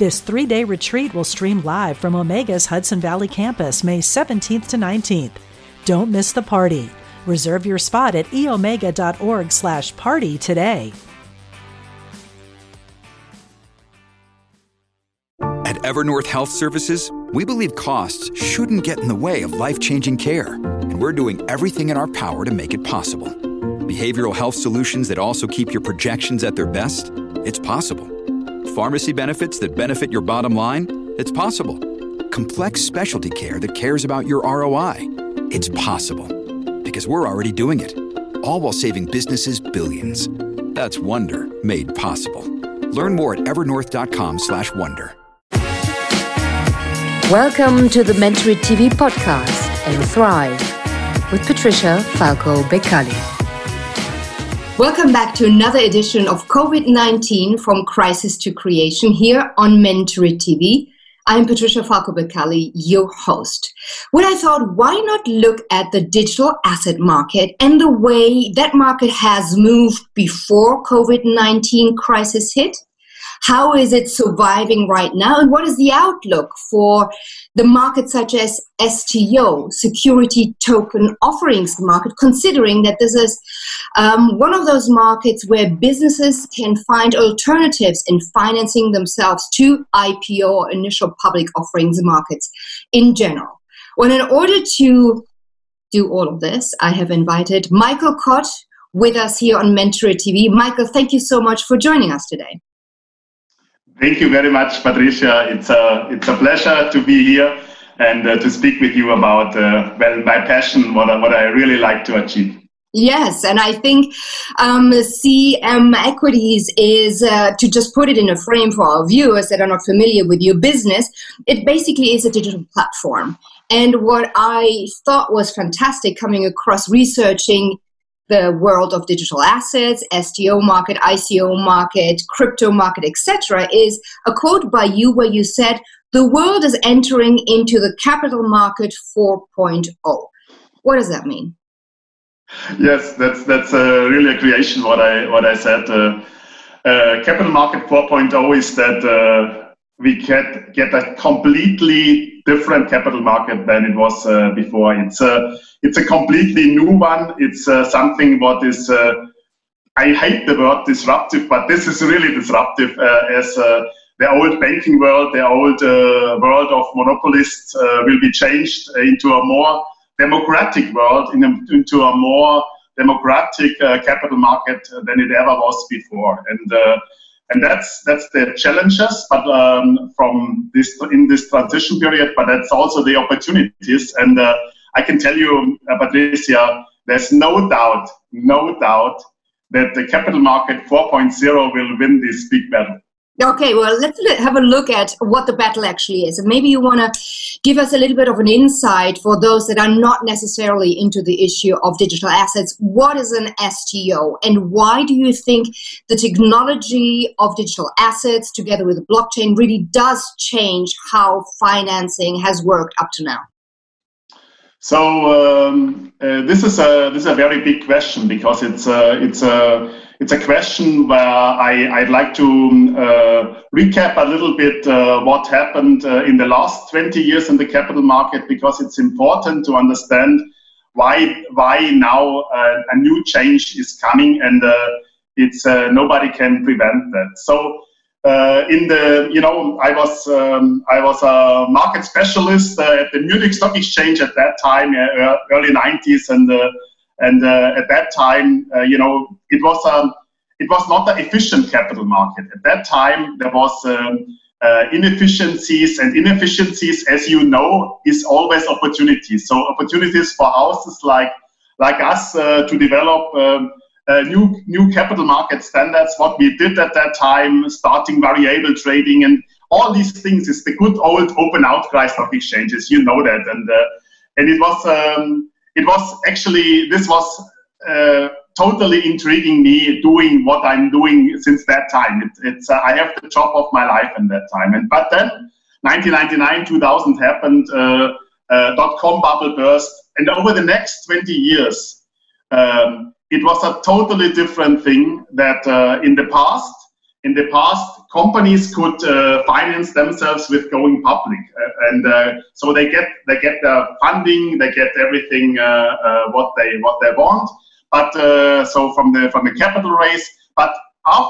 This three day retreat will stream live from Omega's Hudson Valley campus May 17th to 19th. Don't miss the party. Reserve your spot at eomega.org slash party today. At Evernorth Health Services, we believe costs shouldn't get in the way of life changing care, and we're doing everything in our power to make it possible. Behavioral health solutions that also keep your projections at their best? It's possible Pharmacy benefits that benefit your bottom line? It's possible. Complex specialty care that cares about your ROI? It's possible. Because we're already doing it. All while saving businesses billions. That's Wonder made possible. Learn more at evernorth.com/wonder. Welcome to the Mentory TV podcast and Thrive with Patricia Falco Beccalli. Welcome back to another edition of COVID 19 from Crisis to Creation here on Mentory TV. I'm Patricia Falco Beccalli, your host. When I thought, why not look at the digital asset market and the way that market has moved before COVID 19 crisis hit? How is it surviving right now? And what is the outlook for the market such as STO, security token offerings market, considering that this is um, one of those markets where businesses can find alternatives in financing themselves to IPO or initial public offerings markets in general. Well, in order to do all of this, I have invited Michael Kott with us here on Mentor TV. Michael, thank you so much for joining us today. Thank you very much, Patricia. It's a, it's a pleasure to be here and uh, to speak with you about uh, well, my passion, what I, what I really like to achieve. Yes, and I think um, CM Equities is, uh, to just put it in a frame for our viewers that are not familiar with your business, it basically is a digital platform. And what I thought was fantastic coming across researching the world of digital assets, STO market, ICO market, crypto market, etc., is a quote by you where you said, the world is entering into the capital market 4.0. What does that mean? Yes, that's that's uh, really a creation. What I what I said. Uh, uh, capital market 4.0 is that uh, we get get a completely different capital market than it was uh, before. It's a it's a completely new one. It's uh, something what is uh, I hate the word disruptive, but this is really disruptive uh, as uh, the old banking world, the old world of monopolists will be changed into a more democratic world, in a, into a more democratic capital market than it ever was before. And and that's that's the challenges but um, from this in this transition period but that's also the opportunities. And uh, i can tell you uh, patricia there's no doubt no doubt that the capital market 4.0 will win this big battle Okay, well, let's have a look at what the battle actually is. And maybe you want to give us a little bit of an insight for those that are not necessarily into the issue of digital assets. What is an STO? And why do you think the technology of digital assets together with the blockchain really does change how financing has worked up to now? So um, uh, this is a this is a very big question because it's it's a it's a question where I, would like to um, uh, recap a little bit uh, what happened uh, in the last 20 years in the capital market because it's important to understand why why now uh, a new change is coming and uh, it's uh, nobody can prevent that. So in the you know I was um, I was a market specialist at the Munich Stock Exchange at that time, early 90s and and uh, at that time, uh, you know, it was um, it was not an efficient capital market. At that time, there was um, uh, inefficiencies, and inefficiencies, as you know, is always opportunities. So opportunities for houses like like us uh, to develop um, uh, new new capital market standards. What we did at that time, starting variable trading and all these things is the good old open outcry stock exchanges. You know that, and uh, and it was um, it was actually this was uh, totally intriguing me doing what I'm doing since that time. It, it's uh, I have the job of my life in that time, and but then 1999 2000 happened. Uh, uh, dot com bubble burst, and over the next 20 years. Um, it was a totally different thing that uh, in the past in the past companies could uh, finance themselves with going public uh, and so they get they get the funding they get everything what they what they want but so from the from the capital raise but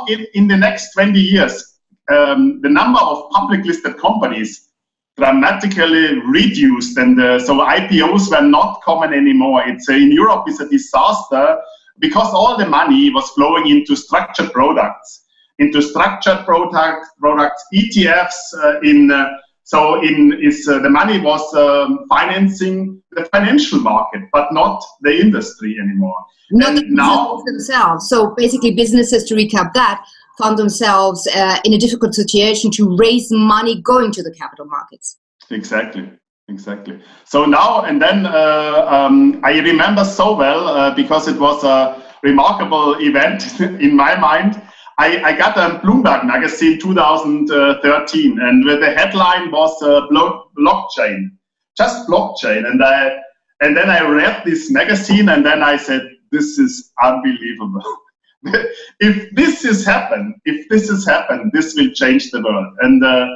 in, in the next 20 years um, the number of public listed companies dramatically reduced and so IPOs were not common anymore. It's in Europe is a disaster because all the money was flowing into structured products, into structured product, products, ETFs uh, in uh, so in is uh, the money was um, financing the financial market, but not the industry anymore. Not the now themselves. So basically, businesses to recap that found themselves uh, in a difficult situation to raise money going to the capital markets. Exactly. Exactly. So now and then, uh, um, I remember so well uh, because it was a remarkable event in my mind. I, I, got a Bloomberg magazine 2013, and the headline was uh, blockchain, just blockchain. And I and then I read this magazine, and then I said, "This is unbelievable." if this has happened, if this has happened, this will change the world. And uh,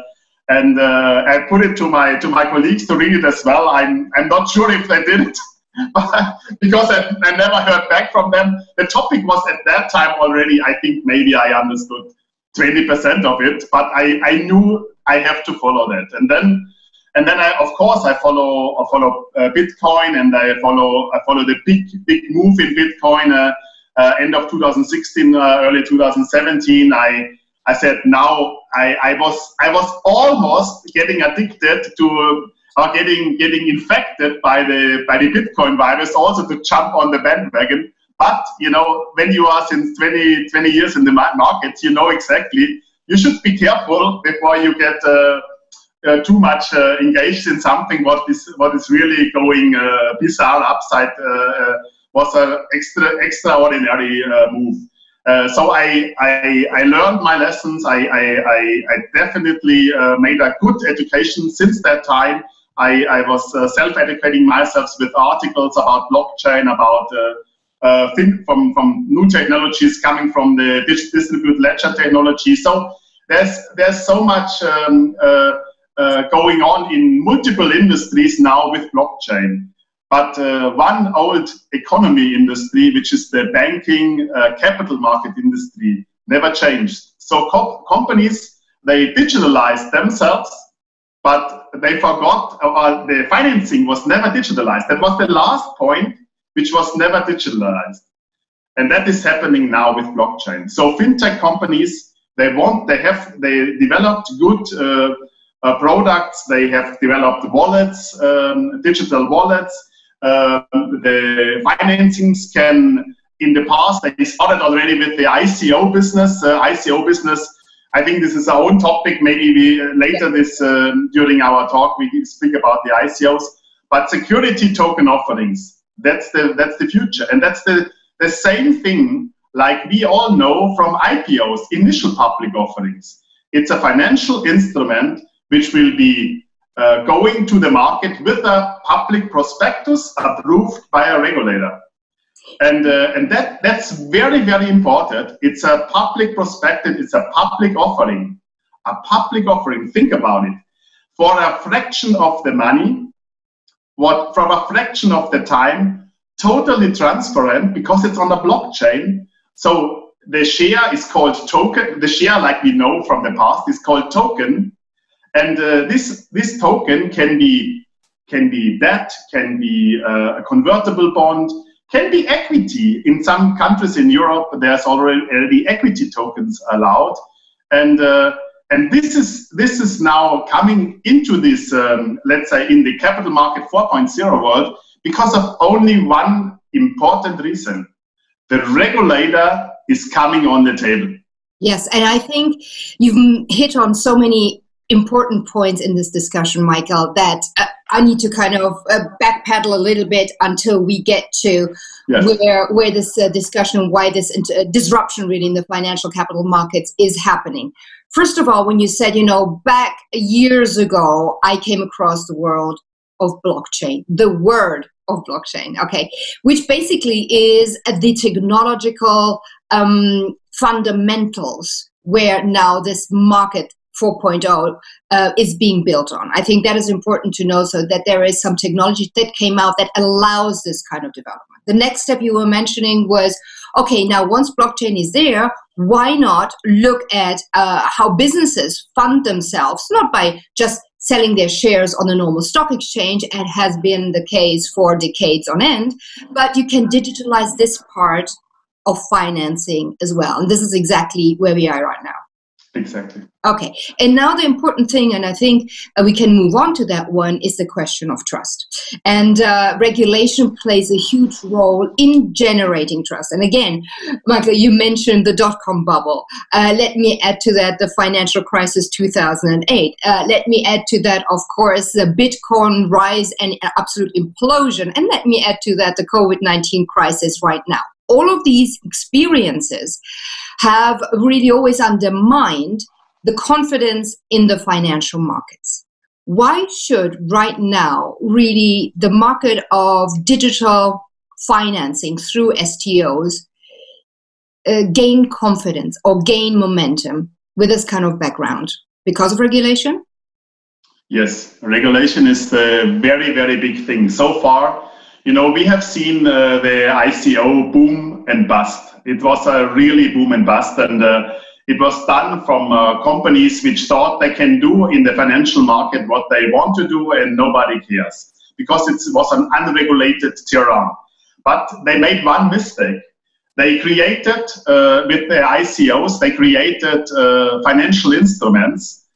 and uh, I put it to my to my colleagues to read it as well. I'm I'm not sure if they did it because I, I never heard back from them. The topic was at that time already. I think maybe I understood 20% of it, but I, I knew I have to follow that. And then and then I, of course I follow I follow uh, Bitcoin and I follow I follow the big big move in Bitcoin. Uh, uh, end of 2016, uh, early 2017, I I said now I, I was I was almost getting addicted to or getting getting infected by the by the Bitcoin virus also to jump on the bandwagon. But you know when you are since 20, 20 years in the markets, you know exactly you should be careful before you get uh, uh, too much uh, engaged in something what is what is really going uh, bizarre upside uh, uh, was an extra extraordinary move. So I, I, I, learned my lessons. I, I, I definitely uh, made a good education since that time. I, I was uh, self-educating myself with articles about blockchain, about uh, uh, from, from new technologies coming from the distributed ledger technology. So there's, there's so much um, going on in multiple industries now with blockchain. But uh, one old economy industry, which is the banking uh, capital market industry, never changed. So co- companies, they digitalized themselves, but they forgot uh, the financing was never digitalized. That was the last point, which was never digitalized. And that is happening now with blockchain. So fintech companies, they want, they have, they developed good uh, uh, products. They have developed wallets, um, digital wallets um, the financings can, in the past, they started already with the ICO business. Uh, ICO business, I think this is our own topic. Maybe we uh, later this um, during our talk we speak about the ICOs. But security token offerings, that's the that's the future, and that's the the same thing like we all know from IPOs, initial public offerings. It's a financial instrument which will be uh, going to the market with a public prospectus approved by a regulator. And, uh, and that, that's very, very important. It's a public prospectus, it's a public offering. A public offering, think about it. For a fraction of the money, what from a fraction of the time, totally transparent because it's on a blockchain. So the share is called token. The share, like we know from the past, is called token. And uh, this this token can be can be debt, can be uh, a convertible bond, can be equity. In some countries in Europe, there's already equity tokens allowed, and uh, and this is this is now coming into this um, let's say in the capital market 4.0 world because of only one important reason: the regulator is coming on the table. Yes, and I think you've hit on so many important points in this discussion, Michael, that uh, I need to kind of uh, backpedal a little bit until we get to yes. where where this uh, discussion, why this uh, disruption really in the financial capital markets is happening. First of all, when you said, you know, back years ago, I came across the world of blockchain, the word of blockchain, okay, which basically is the technological um, fundamentals where now this market 4.0 uh, is being built on. I think that is important to know so that there is some technology that came out that allows this kind of development. The next step you were mentioning was okay, now once blockchain is there, why not look at uh, how businesses fund themselves, not by just selling their shares on the normal stock exchange, and has been the case for decades on end, but you can digitalize this part of financing as well. And this is exactly where we are right now. Exactly. Okay. And now the important thing, and I think uh, we can move on to that one, is the question of trust. And uh, regulation plays a huge role in generating trust. And again, Michael, you mentioned the dot com bubble. Uh, let me add to that the financial crisis 2008. Uh, let me add to that, of course, the Bitcoin rise and absolute implosion. And let me add to that the COVID 19 crisis right now all of these experiences have really always undermined the confidence in the financial markets. Why should right now really the market of digital financing through STOs uh, gain confidence or gain momentum with this kind of background? Because of regulation? Yes, regulation is the very, very big thing. So far, you know, we have seen uh, the ICO boom and bust. It was a really boom and bust, and uh, it was done from uh, companies which thought they can do in the financial market what they want to do, and nobody cares because it was an unregulated terrain. But they made one mistake. They created uh, with the ICOs, they created uh, financial instruments,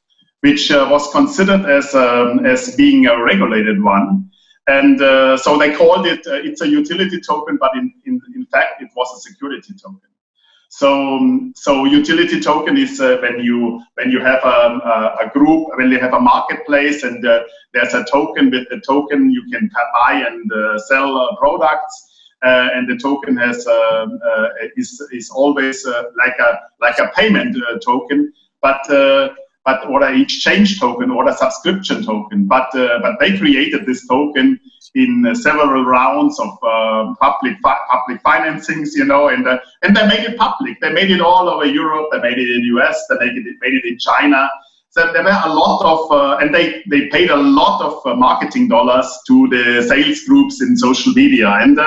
which uh, was considered as um, as being a regulated one and uh, so they called it, uh, it's a utility token, but in, in, in fact, it was a security token. So, um, so utility token is uh, when you when you have a, a, a, group, when you have a marketplace, and uh, there's a token. With the token, you can buy and uh, sell uh, products, and the token has um, is is always like a like a payment token, but but or an exchange token or a subscription token. But uh, but they created this token in uh, several rounds of uh, public fi- public financings, you know, and uh, and they made it public. They made it all over Europe. They made it in the US. They made it made it in China. So there were a lot of, uh, and they, they paid a lot of uh, marketing dollars to the sales groups in social media. And,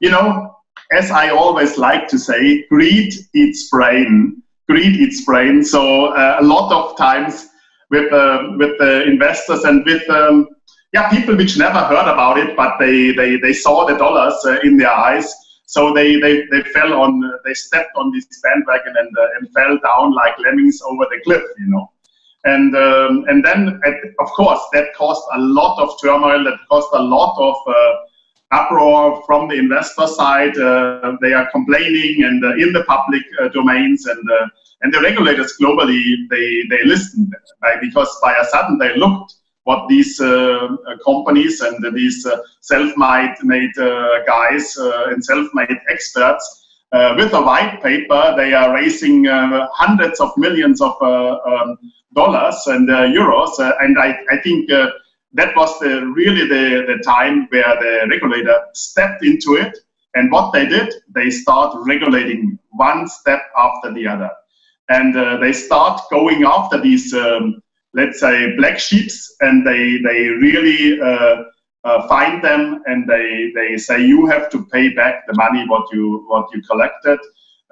you know, as I always like to say, greed eats brain greed its brain. So uh, a lot of times with uh, with the investors and with um, yeah people which never heard about it, but they they, they saw the dollars uh, in their eyes. So they, they, they fell on they stepped on this bandwagon and uh, and fell down like lemmings over the cliff, you know. And um, and then of course that caused a lot of turmoil. That caused a lot of uh, uproar from the investor side. Uh, they are complaining and uh, in the public uh, domains and uh, and the regulators globally they they listened right? because by a sudden they looked what these uh, companies and these self-made made guys and self-made experts with a white paper they are raising hundreds of millions of um, dollars and euros and I, I think that was the, really the, the time where the regulator stepped into it. And what they did, they start regulating one step after the other. And uh, they start going after these, um, let's say, black sheeps, and they, they really uh, uh, find them and they, they say, you have to pay back the money what you, what you collected.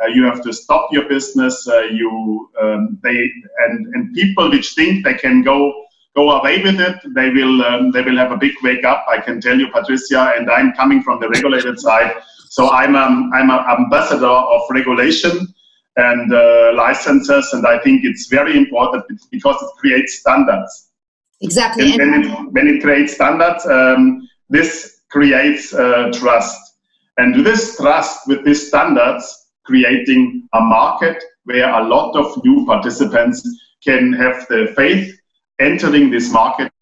Uh, you have to stop your business. Uh, you, um, they, and, and people which think they can go go away with it, they will um, they will have a big wake up. I can tell you, Patricia, and I'm coming from the regulated side, so I'm um, I'm an ambassador of regulation and uh, licenses, and I think it's very important because it creates standards. Exactly. And, when, it, when it creates standards, um, this creates uh, trust, and this trust with these standards creating a market where a lot of new participants can have the faith entering this market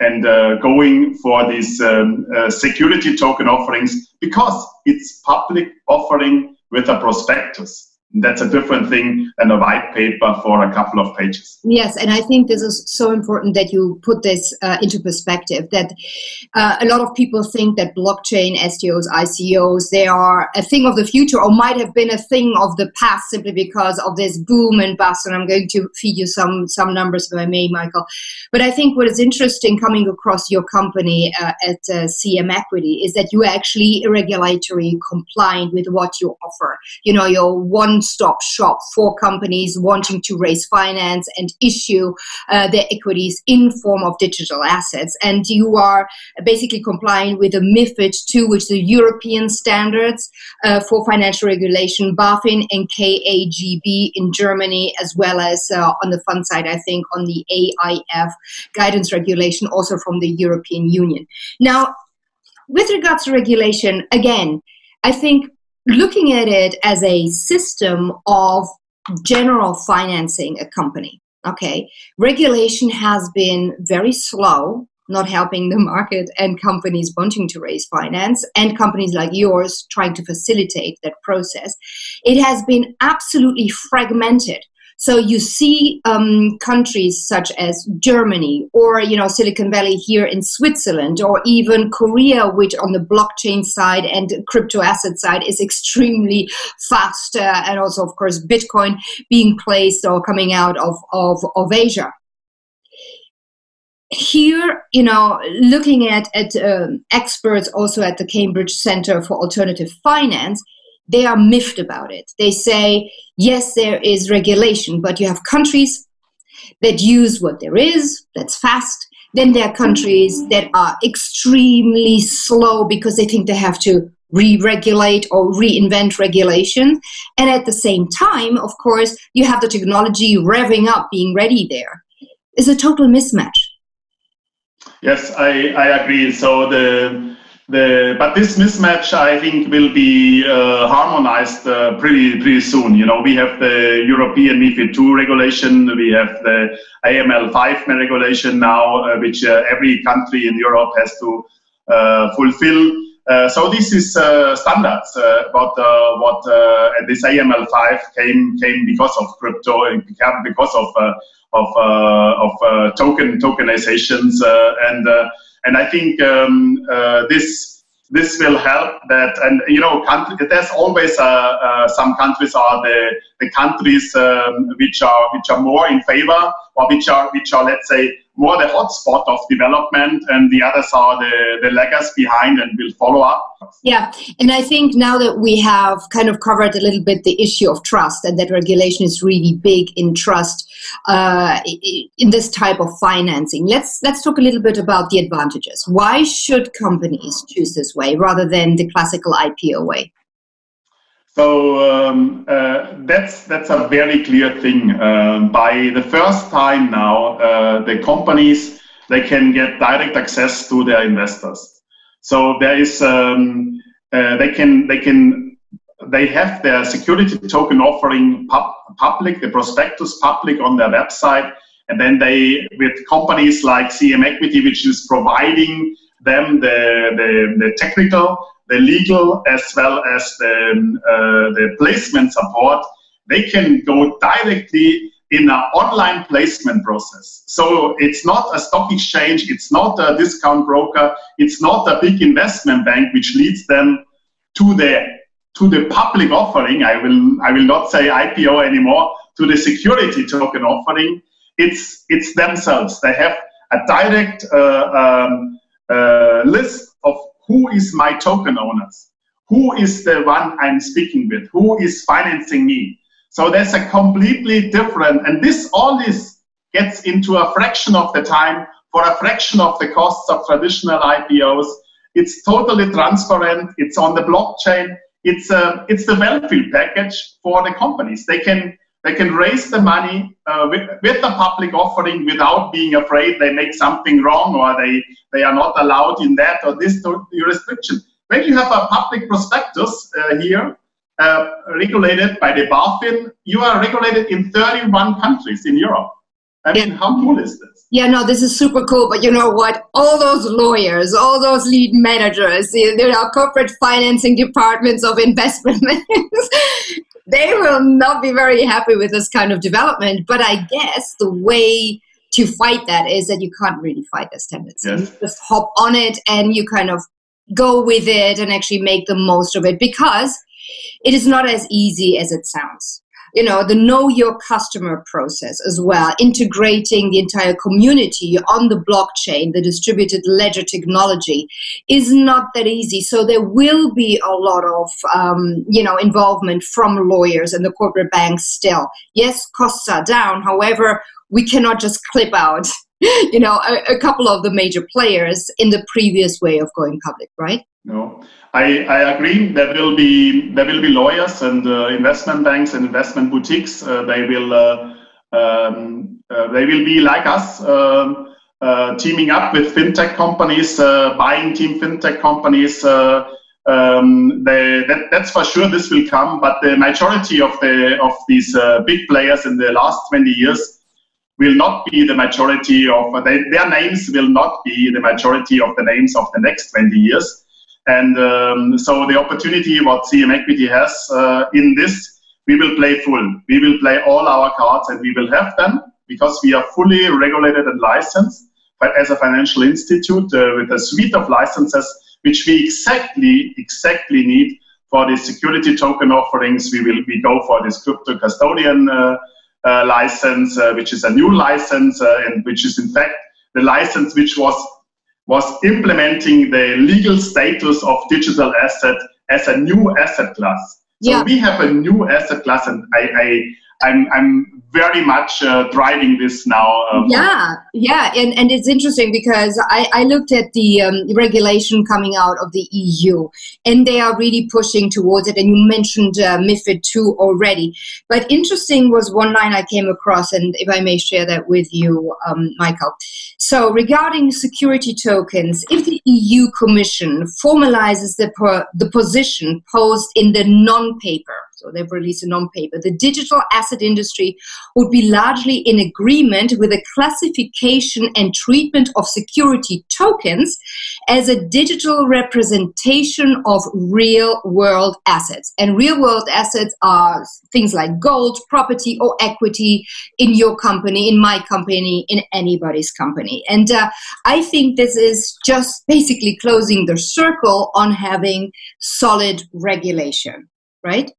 and uh, going for these um, uh, security token offerings because it's public offering with a prospectus that's a different thing than a white paper for a couple of pages. Yes, and I think this is so important that you put this uh, into perspective. That uh, a lot of people think that blockchain STOs, ICOs, they are a thing of the future, or might have been a thing of the past, simply because of this boom and bust. And I'm going to feed you some some numbers if I may, Michael. But I think what is interesting coming across your company uh, at uh, CM Equity is that you are actually regulatory compliant with what you offer. You know, your one stop shop for companies wanting to raise finance and issue uh, their equities in form of digital assets. And you are basically complying with the MIFID II, which is the European standards uh, for financial regulation, BaFin and KAGB in Germany, as well as uh, on the fund side, I think, on the AIF guidance regulation, also from the European Union. Now, with regards to regulation, again, I think looking at it as a system of general financing a company. Okay, regulation has been very slow, not helping the market and companies wanting to raise finance, and companies like yours trying to facilitate that process. It has been absolutely fragmented. So you see um, countries such as Germany or you know Silicon Valley here in Switzerland or even Korea, which on the blockchain side and crypto asset side is extremely fast, uh, and also of course Bitcoin being placed or coming out of of, of Asia. Here, you know, looking at at um, experts also at the Cambridge Center for Alternative Finance, they are miffed about it. They say, yes, there is regulation, but you have countries that use what there is, that's fast. Then there are countries that are extremely slow because they think they have to re regulate or reinvent regulation. And at the same time, of course, you have the technology revving up, being ready there. It's a total mismatch. Yes, I, I agree. So the the, but this mismatch, I think, will be uh, harmonized uh, pretty pretty soon. You know, we have the European MiFID II regulation, we have the AML 5 regulation now, uh, which uh, every country in Europe has to uh, fulfill. Uh, so this is standards. but what this AML 5 came came because of crypto, it became because of of of token tokenizations and and I think um, uh, this this will help that and you know country, there's always uh, uh, some countries are the the countries um, which are which are more in favor or which are which are let's say more the hotspot of development and the others are the, the laggers behind and will follow up. Yeah, and I think now that we have kind of covered a little bit the issue of trust and that regulation is really big in trust uh, in this type of financing, let's let's talk a little bit about the advantages. Why should companies choose this way rather than the classical IPO way? So um, uh, that's that's a very clear thing. Uh, by the first time now, uh, the companies they can get direct access to their investors. So there is um, uh, they can they can they have their security token offering pub- public, the prospectus public on their website, and then they with companies like CM Equity, which is providing them the the, the technical the legal as well as the, uh, the placement support, they can go directly in an online placement process. So it's not a stock exchange, it's not a discount broker, it's not a big investment bank which leads them to the to the public offering. I will I will not say IPO anymore. To the security token offering, it's it's themselves. They have a direct uh, um, uh, list of who is my token owners? Who is the one I'm speaking with? Who is financing me? So there's a completely different, and this all this gets into a fraction of the time for a fraction of the costs of traditional IPOs. It's totally transparent. It's on the blockchain. It's a, uh, it's the well-filled package for the companies. They can they can raise the money uh, with, with the public offering without being afraid they make something wrong or they, they are not allowed in that or this jurisdiction. When you have a public prospectus uh, here, uh, regulated by the BaFin, you are regulated in 31 countries in Europe. I mean, yeah. how cool is this? Yeah, no, this is super cool. But you know what? All those lawyers, all those lead managers, you are corporate financing departments of investment they will not be very happy with this kind of development. But I guess the way to fight that is that you can't really fight this tendency. Yes. You just hop on it and you kind of go with it and actually make the most of it because it is not as easy as it sounds you know the know your customer process as well integrating the entire community on the blockchain the distributed ledger technology is not that easy. So there will be a lot of um, you know involvement from lawyers and the corporate banks still. Yes costs are down. However we cannot just clip out you know a, a couple of the major players in the previous way of going public right? No, I, I agree. There will be there will be lawyers and uh, investment banks and investment boutiques. Uh, they will uh, um, uh, they will be like us, um, uh, teaming up with fintech companies, uh, buying team fintech companies. Um, they, that, that's for sure. This will come, but the majority of the of these big players in the last 20 years will not be the majority of they, their names will not be the majority of the names of the next 20 years and um, so the opportunity what CM Equity has uh, in this, we will play full. We will play all our cards and we will have them because we are fully regulated and licensed but as a financial institute uh, with a suite of licenses which we exactly exactly need for the security token offerings. We will we go for this crypto custodian uh, uh, license, uh, which is a new license uh, and which is in fact the license which was was implementing the legal status of digital asset as a new asset class. So yeah. we have a new asset class, and I, I I'm, I'm very much uh, driving this now. Uh, yeah, yeah, and and it's interesting because I, I looked at the um, regulation coming out of the EU, and they are really pushing towards it. And you mentioned uh, MiFID two already, but interesting was one line I came across, and if I may share that with you, um, Michael. So regarding security tokens, if the EU Commission formalizes the the position posed in the non-paper so they've released a non-paper. The digital asset industry would be largely in agreement with the classification and treatment of security tokens as a digital representation of real-world assets. And real-world assets are things like gold, property, or equity in your company, in my company, in anybody's company. And uh, I think this is just basically closing the circle on having solid regulation, right?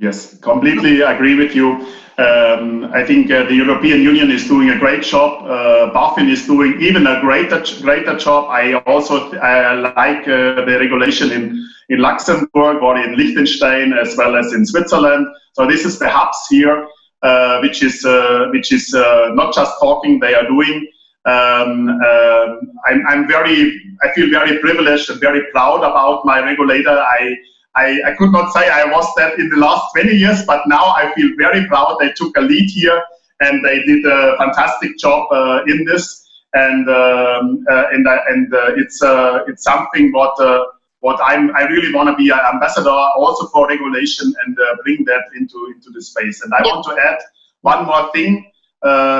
Yes, completely agree with you. Um, I think uh, the European Union is doing a great job. Uh, BaFin is doing even a greater greater job. I also uh, like uh, the regulation in, in Luxembourg or in Liechtenstein as well as in Switzerland. So this is the hubs here, uh, which is uh, which is not just talking; they are doing. Um, um, I'm, I'm very, I feel very privileged and very proud about my regulator. I I, I could not say I was that in the last 20 years, but now I feel very proud they took a lead here and they did a fantastic job uh, in this. And um, uh, and uh, and uh, it's uh, it's something what uh, what I'm I really want to be an ambassador also for regulation and bring that into into the space. And I want to add one more thing,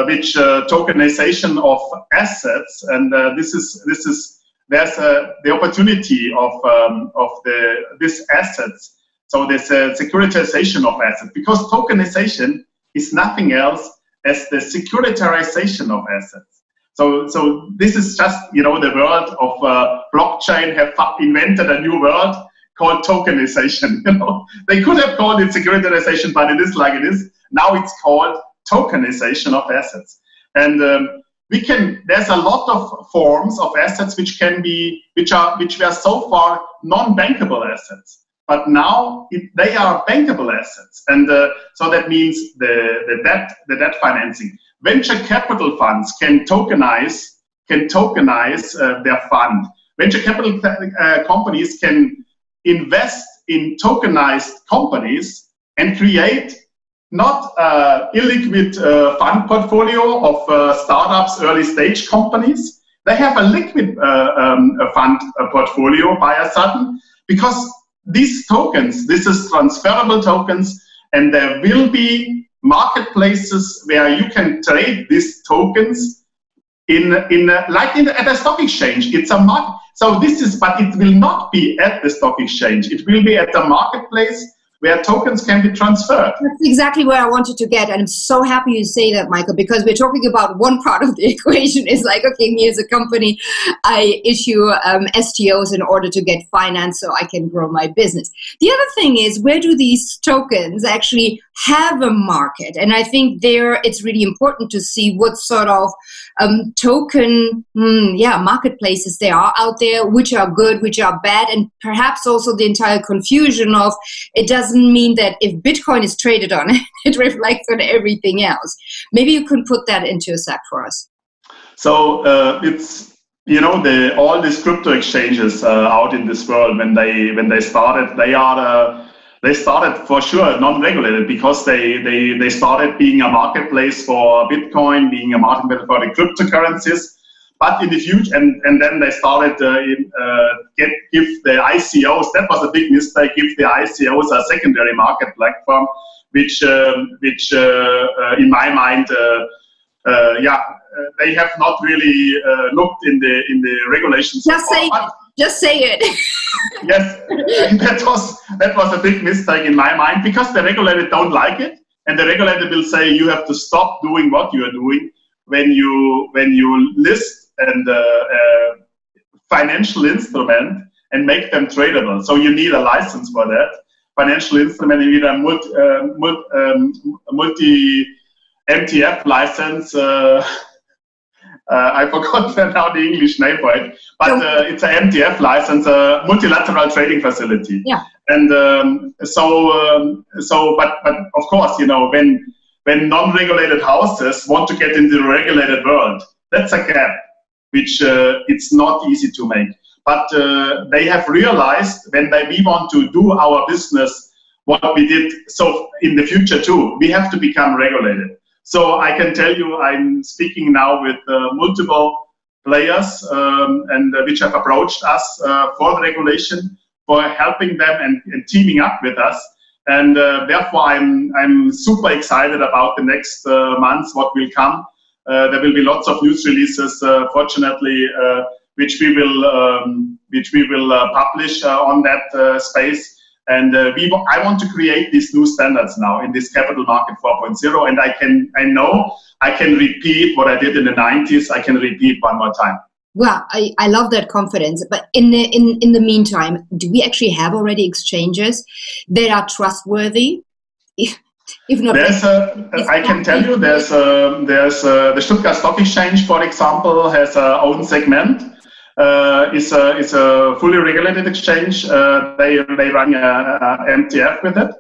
which tokenization of assets, and this is this is there's the opportunity of, um, of the, this assets. So there's a securitization of assets because tokenization is nothing else as the securitization of assets. So, so this is just, you know, the world of uh, blockchain have invented a new world called tokenization. You know, they could have called it securitization, but it is like it is. Now it's called tokenization of assets. And um, we can there's a lot of forms of assets which can be which are which were so far non-bankable assets but now it, they are bankable assets. And uh, so that means the, the debt the debt financing. Venture capital funds can tokenize can tokenize uh, their fund. Venture capital uh, companies can invest in tokenized companies and create not uh, illiquid uh, fund portfolio of uh, startups, early stage companies. They have a liquid uh, um, fund uh, portfolio by a sudden because these tokens, this is transferable tokens, and there will be marketplaces where you can trade these tokens in in a, like in, at a stock exchange. It's a market. So this is, but it will not be at the stock exchange. It will be at the marketplace where tokens can be transferred. That's exactly where I wanted to get. And I'm so happy you say that, Michael, because we're talking about one part of the equation is like, okay, me as a company, I issue um, STOs in order to get finance so I can grow my business. The other thing is, where do these tokens actually have a market? And I think there it's really important to see what sort of um, token, mm, yeah, marketplaces there are out there, which are good, which are bad, and perhaps also the entire confusion of it doesn't mean that if Bitcoin is traded on, it reflects on everything else. Maybe you can put that into a sec for us. So uh, it's you know the all these crypto exchanges uh, out in this world when they when they started they are. Uh, they started for sure non-regulated because they, they, they started being a marketplace for Bitcoin, being a marketplace for the cryptocurrencies. But in the future, and, and then they started uh, in, uh, get give the ICOs. That was a big mistake. Give the ICOs a secondary market platform, which um, which uh, uh in my mind, uh, uh, yeah, they have not really looked in the in the regulations. Just say just say it. yes, that was that was a big mistake in my mind because the regulator don't like it, and the regulator will say you have to stop doing what you are doing when you when you list and uh, uh, financial instrument and make them tradable. So you need a license for that financial instrument. You need a multi, uh, multi, um, multi MTF license. Uh, I forgot now the English name for it, but uh, it's an MTF license, a multilateral trading facility. Yeah. And um, so, um, so, but, but of course, you know, when when non-regulated houses want to get into the regulated world, that's a gap which uh, it's not easy to make. But uh, they have realized when they, we want to do our business, what we did. So in the future too, we have to become regulated. So I can tell you, I'm speaking now with uh, multiple players um, and uh, which have approached us uh, for the regulation, for helping them and, and teaming up with us. And uh, therefore, I'm I'm super excited about the next uh, months, what will come. There will be lots of news releases, fortunately, which we will um, which we will publish on that space. And uh, we, I want to create these new standards now in this capital market 4.0. And I can, I know I can repeat what I did in the 90s. I can repeat one more time. Well, I, I love that confidence. But in the, in, in the meantime, do we actually have already exchanges that are trustworthy? If, if not, there's a, I can tell you there's a, there's a, the Stuttgart Stock Exchange, for example, has a own segment uh, is a is a fully regulated exchange. Uh, they they run a, a MTF with it.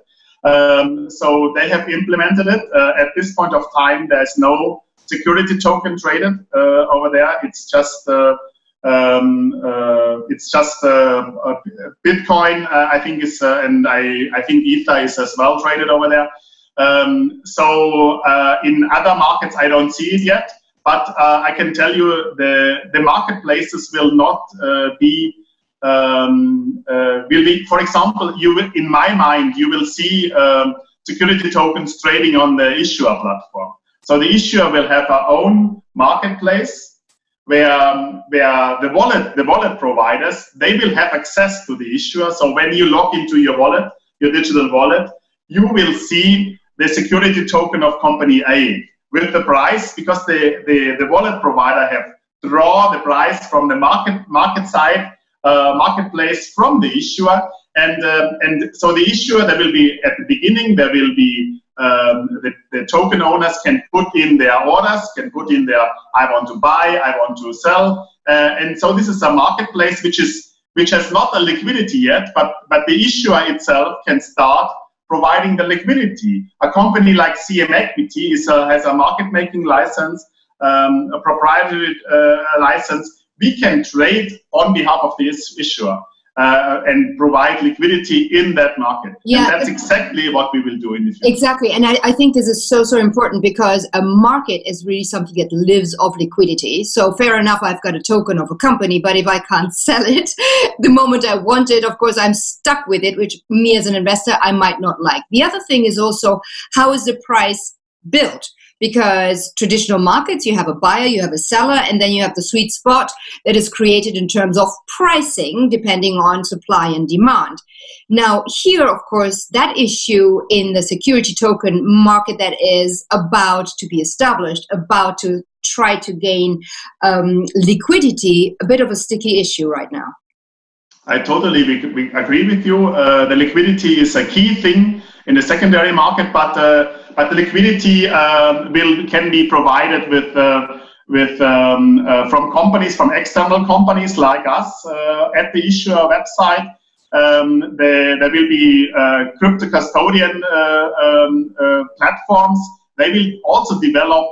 Um, so they have implemented it. Uh, at this point of time, there's no security token traded uh, over there. It's just uh, um, uh, it's just Bitcoin. I think is and I I think Ether is as well traded over there. Um, so in other markets, I don't see it yet. But uh, I can tell you the, the marketplaces will not uh, be um, uh, will be, for example, you will, in my mind, you will see um, security tokens trading on the issuer platform. So the issuer will have our own marketplace where, um, where the wallet, the wallet providers, they will have access to the issuer. So when you log into your wallet, your digital wallet, you will see the security token of company A with the price because the, the, the wallet provider have draw the price from the market market side uh, marketplace from the issuer. And uh, and so the issuer there will be at the beginning there will be um, the, the, token owners can put in their orders can put in their i want to buy i want to sell. Uh, and so this is a marketplace which is which has not a liquidity yet but but the issuer itself can start providing the liquidity. A company like CM Equity is a, has a market making license, um, a proprietary uh, license. We can trade on behalf of the issuer. Uh, and provide liquidity in that market. Yeah, and that's exactly what we will do in the future. Exactly, and I, I, think this is so so important because a market is really something that lives off liquidity. So fair enough, I've got a token of a company, but if I can't sell it the moment I want it, of course I'm stuck with it, which me as an investor I might not like. The other thing is also how is the price built? Because traditional markets you have a buyer you have a seller and then you have the sweet spot that is created in terms of pricing depending on supply and demand now here of course that issue in the security token market that is about to be established about to try to gain um, liquidity a bit of a sticky issue right now I totally agree with you. Uh, the liquidity is a key thing in the secondary market, but uh, but the liquidity uh, will can be provided with uh, with um, uh, from companies from external companies like us at the issuer website. Um, there, there will be crypto custodian um, platforms. They will also develop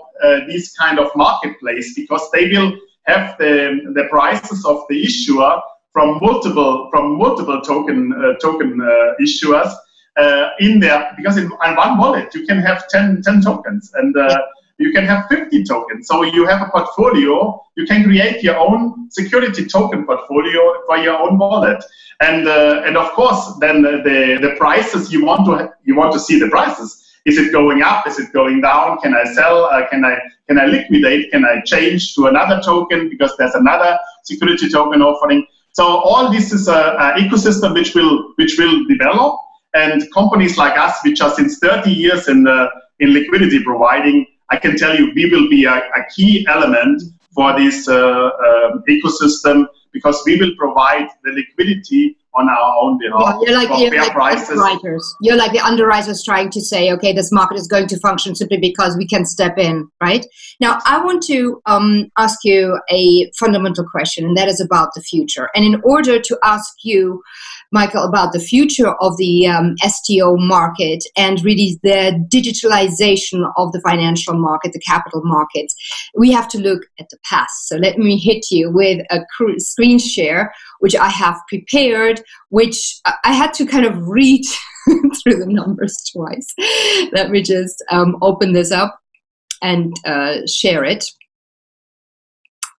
this kind of marketplace because they will have the, the prices of the issuer from multiple from multiple token uh, token uh, issuers uh, in there because in, in, one wallet you can have 10, 10 tokens and uh, you can have 50 tokens. So you have a portfolio, you can create your own security token portfolio for your own wallet. And, uh, and of course, then the, the prices you want to you want to see the prices. Is it going up? Is it going down? Can I sell? Uh, can I can I liquidate? Can I change to another token because there's another security token offering? So all this is a, a ecosystem which will which will develop and companies like us, which are since 30 years in, uh, in liquidity providing, I can tell you we will be a, a key element for this uh, uh, ecosystem because we will provide the liquidity on our own behalf. Yeah, you're like, you're like underwriters. You're like the underwriters trying to say, okay, this market is going to function simply because we can step in, right? Now, I want to um, ask you a fundamental question, and that is about the future. And in order to ask you, Michael, about the future of the um, STO market and really the digitalization of the financial market, the capital markets, we have to look at the past. So let me hit you with a screen share, which I have prepared, which I had to kind of read through the numbers twice. Let me just um, open this up and uh, share it.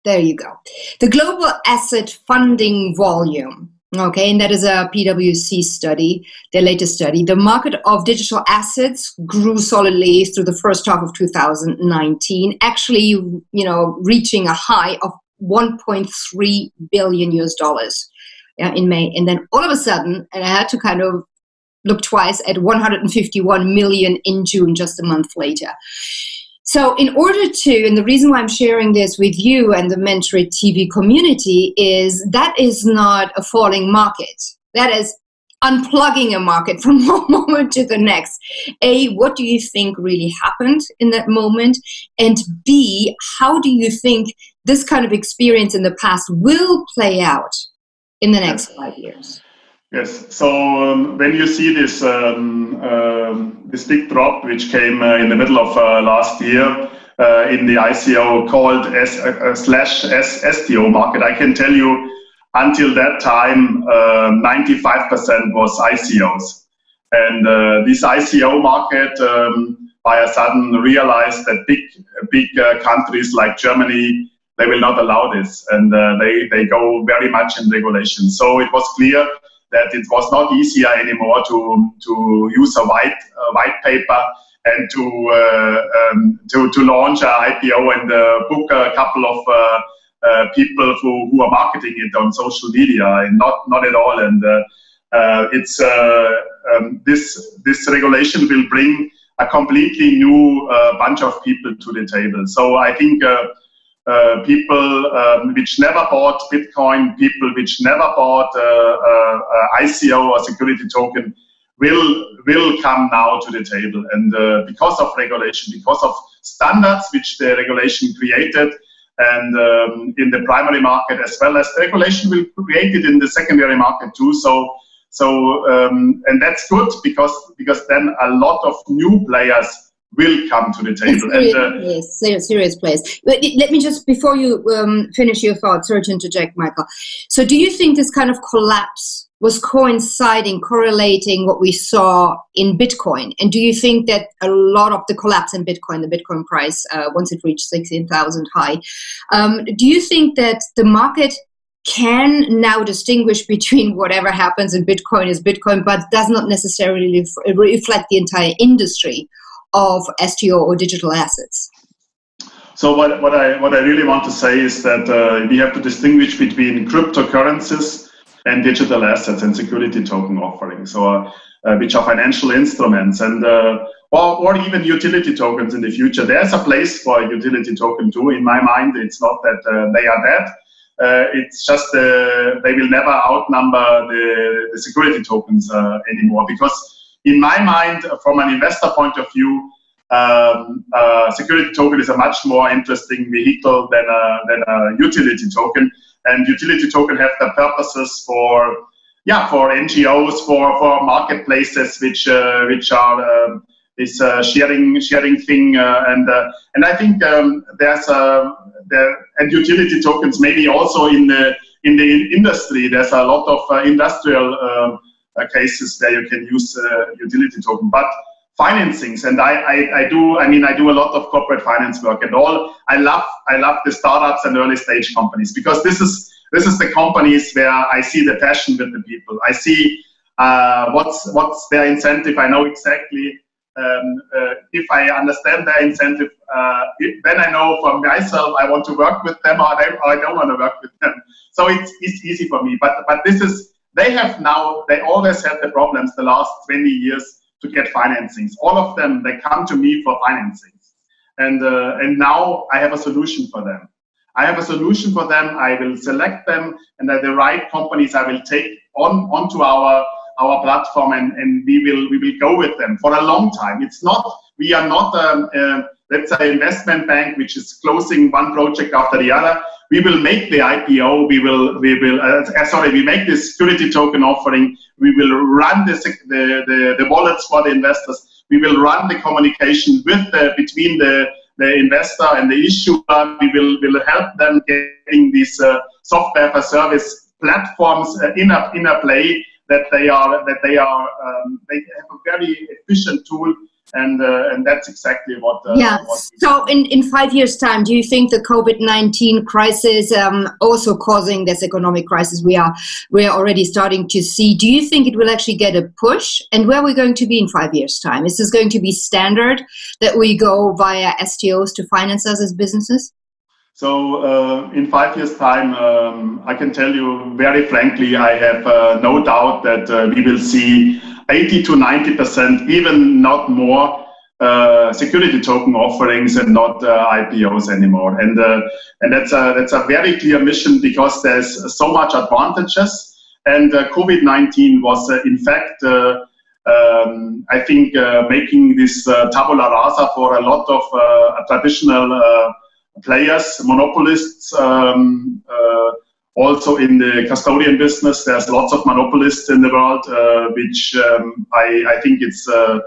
There you go. The global asset funding volume Okay, and that is a PwC study, their latest study. The market of digital assets grew solidly through the first half of 2019, actually, you know, reaching a high of 1.3 billion US dollars yeah, in May. And then all of a sudden, and I had to kind of look twice at 151 million in June, just a month later. So, in order to, and the reason why I'm sharing this with you and the Mentorit TV community is that is not a falling market. That is unplugging a market from one moment to the next. A, what do you think really happened in that moment? And B, how do you think this kind of experience in the past will play out in the next five years? Yes. So um, when you see this um, uh, this big drop, which came uh, in the middle of uh, last year uh, in the ICO called S uh, uh, slash S STO market, I can tell you until that time, 95% was ICOs, and this ICO market. Um, by a sudden realized that big big countries like Germany they will not allow this. And they, they go very much in regulation. So it was clear that it was not easier anymore to to use a white uh, white paper and to uh, um, to to launch an IPO and uh, book a couple of uh, uh, people who, who are marketing it on social media and not not at all. And uh, it's um, this this regulation will bring a completely new bunch of people to the table. So I think uh, people um, which never bought Bitcoin, people which never bought uh, uh, ICO or security token will will come now to the table. And because of regulation, because of standards which the regulation created, and um, in the primary market as well as the regulation will create it in the secondary market too. So so um, and that's good because because then a lot of new players will come to the table. Serious, and, uh, serious, serious place. But let me just, before you um, finish your thought, sorry to interject, Michael. So, do you think this kind of collapse was coinciding, correlating what we saw in Bitcoin? And do you think that a lot of the collapse in Bitcoin, the Bitcoin price, uh, once it reached 16,000 high, um, do you think that the market can now distinguish between whatever happens in Bitcoin is Bitcoin, but does not necessarily reflect the entire industry of STO or digital assets? So what, what I what I really want to say is that uh, we have to distinguish between cryptocurrencies and digital assets and security token offerings, or uh, which are financial instruments and uh, or, or even utility tokens in the future. There's a place for a utility token too. In my mind, it's not that uh, they are dead. Uh, it's just uh, they will never outnumber the, the security tokens anymore because in my mind, from an investor point of view, um, uh, security token is a much more interesting vehicle than a, than a utility token. And utility token have the purposes for yeah for NGOs for for marketplaces which uh, which are um, this uh, sharing sharing thing uh, and uh, and I think um, there's a there and utility tokens maybe also in the in the industry there's a lot of uh, industrial um, cases where you can use utility token. But financings and I, I, I, do i mean i do a lot of corporate finance work and all. I love i love the startups and early stage companies because this is this is the companies where i see the passion with the people. I see uh, what's what's their incentive. I know exactly um, uh, if i understand their incentive uh, then i know for myself i want to work with them or, or i don't want to work with them. So it's, it's easy for me. But but this is they have now they always had the problems the last 20 years to get financings. All of them, they come to me for financings. And, uh, and now I have a solution for them. I have a solution for them. I will select them and the right companies I will take on onto our our platform and, and we will we will go with them for a long time. It's not we are not um, uh, let's say investment bank which is closing one project after the other. We will make the IPO. We will we will uh, sorry we make this security token offering. We will run the, the, the, the wallets for the investors. We will run the communication with the, between the, the investor and the issuer. We will, will help them getting these uh, software for service platforms uh, in a in a play that they are that they are um, they have a very efficient tool and uh, and that's exactly what. Uh, yeah. What so in in five years' time, do you think the COVID nineteen crisis, um, also causing this economic crisis we are we are already starting to see, do you think it will actually get a push? And where are we going to be in five years' time? Is this going to be standard that we go via STOs to finance us as businesses? So uh, in five years' time, um, I can tell you very frankly, I have uh, no doubt that uh, we will see 80 to 90 percent, even not more, uh, security token offerings and not uh, IPOs anymore. And uh, and that's a that's a very clear mission because there's so much advantages. And uh, COVID nineteen was uh, in fact. Uh, um, I think making this tabula rasa for a lot of traditional players, monopolists, um, also in the custodian business, there's lots of monopolists in the world, uh, which um, I, I, think it's uh,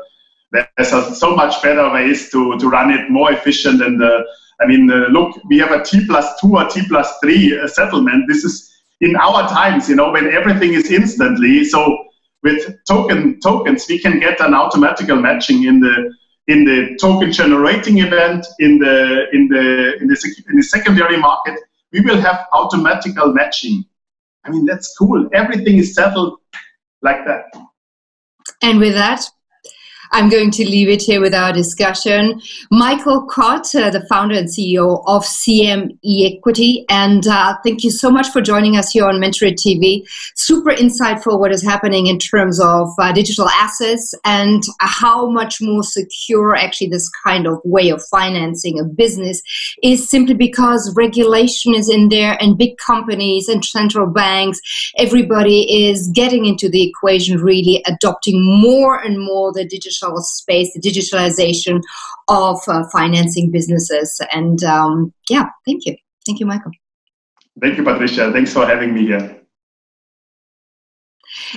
there's a, so much better ways to, to run it more efficient. And uh, I mean, uh, look, we have a T plus two or T plus three uh, settlement. This is in our times, you know, when everything is instantly. So with token tokens, we can get an automatical matching in the in the token generating event, in the in the in the, in the secondary market we will have automatical matching. I mean, that's cool. Everything is settled like that. And with that, I'm going to leave it here with our discussion. Michael uh, the founder and CEO of CM-Equity, and uh, thank you so much for joining us here on Mentorit TV. Super insightful what is happening in terms of uh, digital assets and how much more secure actually this kind of way of financing a business is simply because regulation is in there and big companies and central banks, everybody is getting into the equation, really adopting more and more the digital digital space, the digitalization of uh, financing businesses. And um, yeah, thank you. Thank you, Michael. Thank you, Patricia. Thanks for having me here.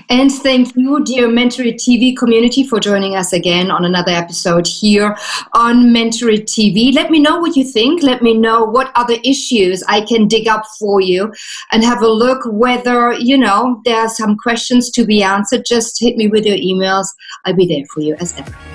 And thank you, dear Mentory TV community, for joining us again on another episode here on Mentory TV. Let me know what you think. Let me know what other issues I can dig up for you and have a look whether, you know, there are some questions to be answered. Just hit me with your emails. I'll be there for you as ever.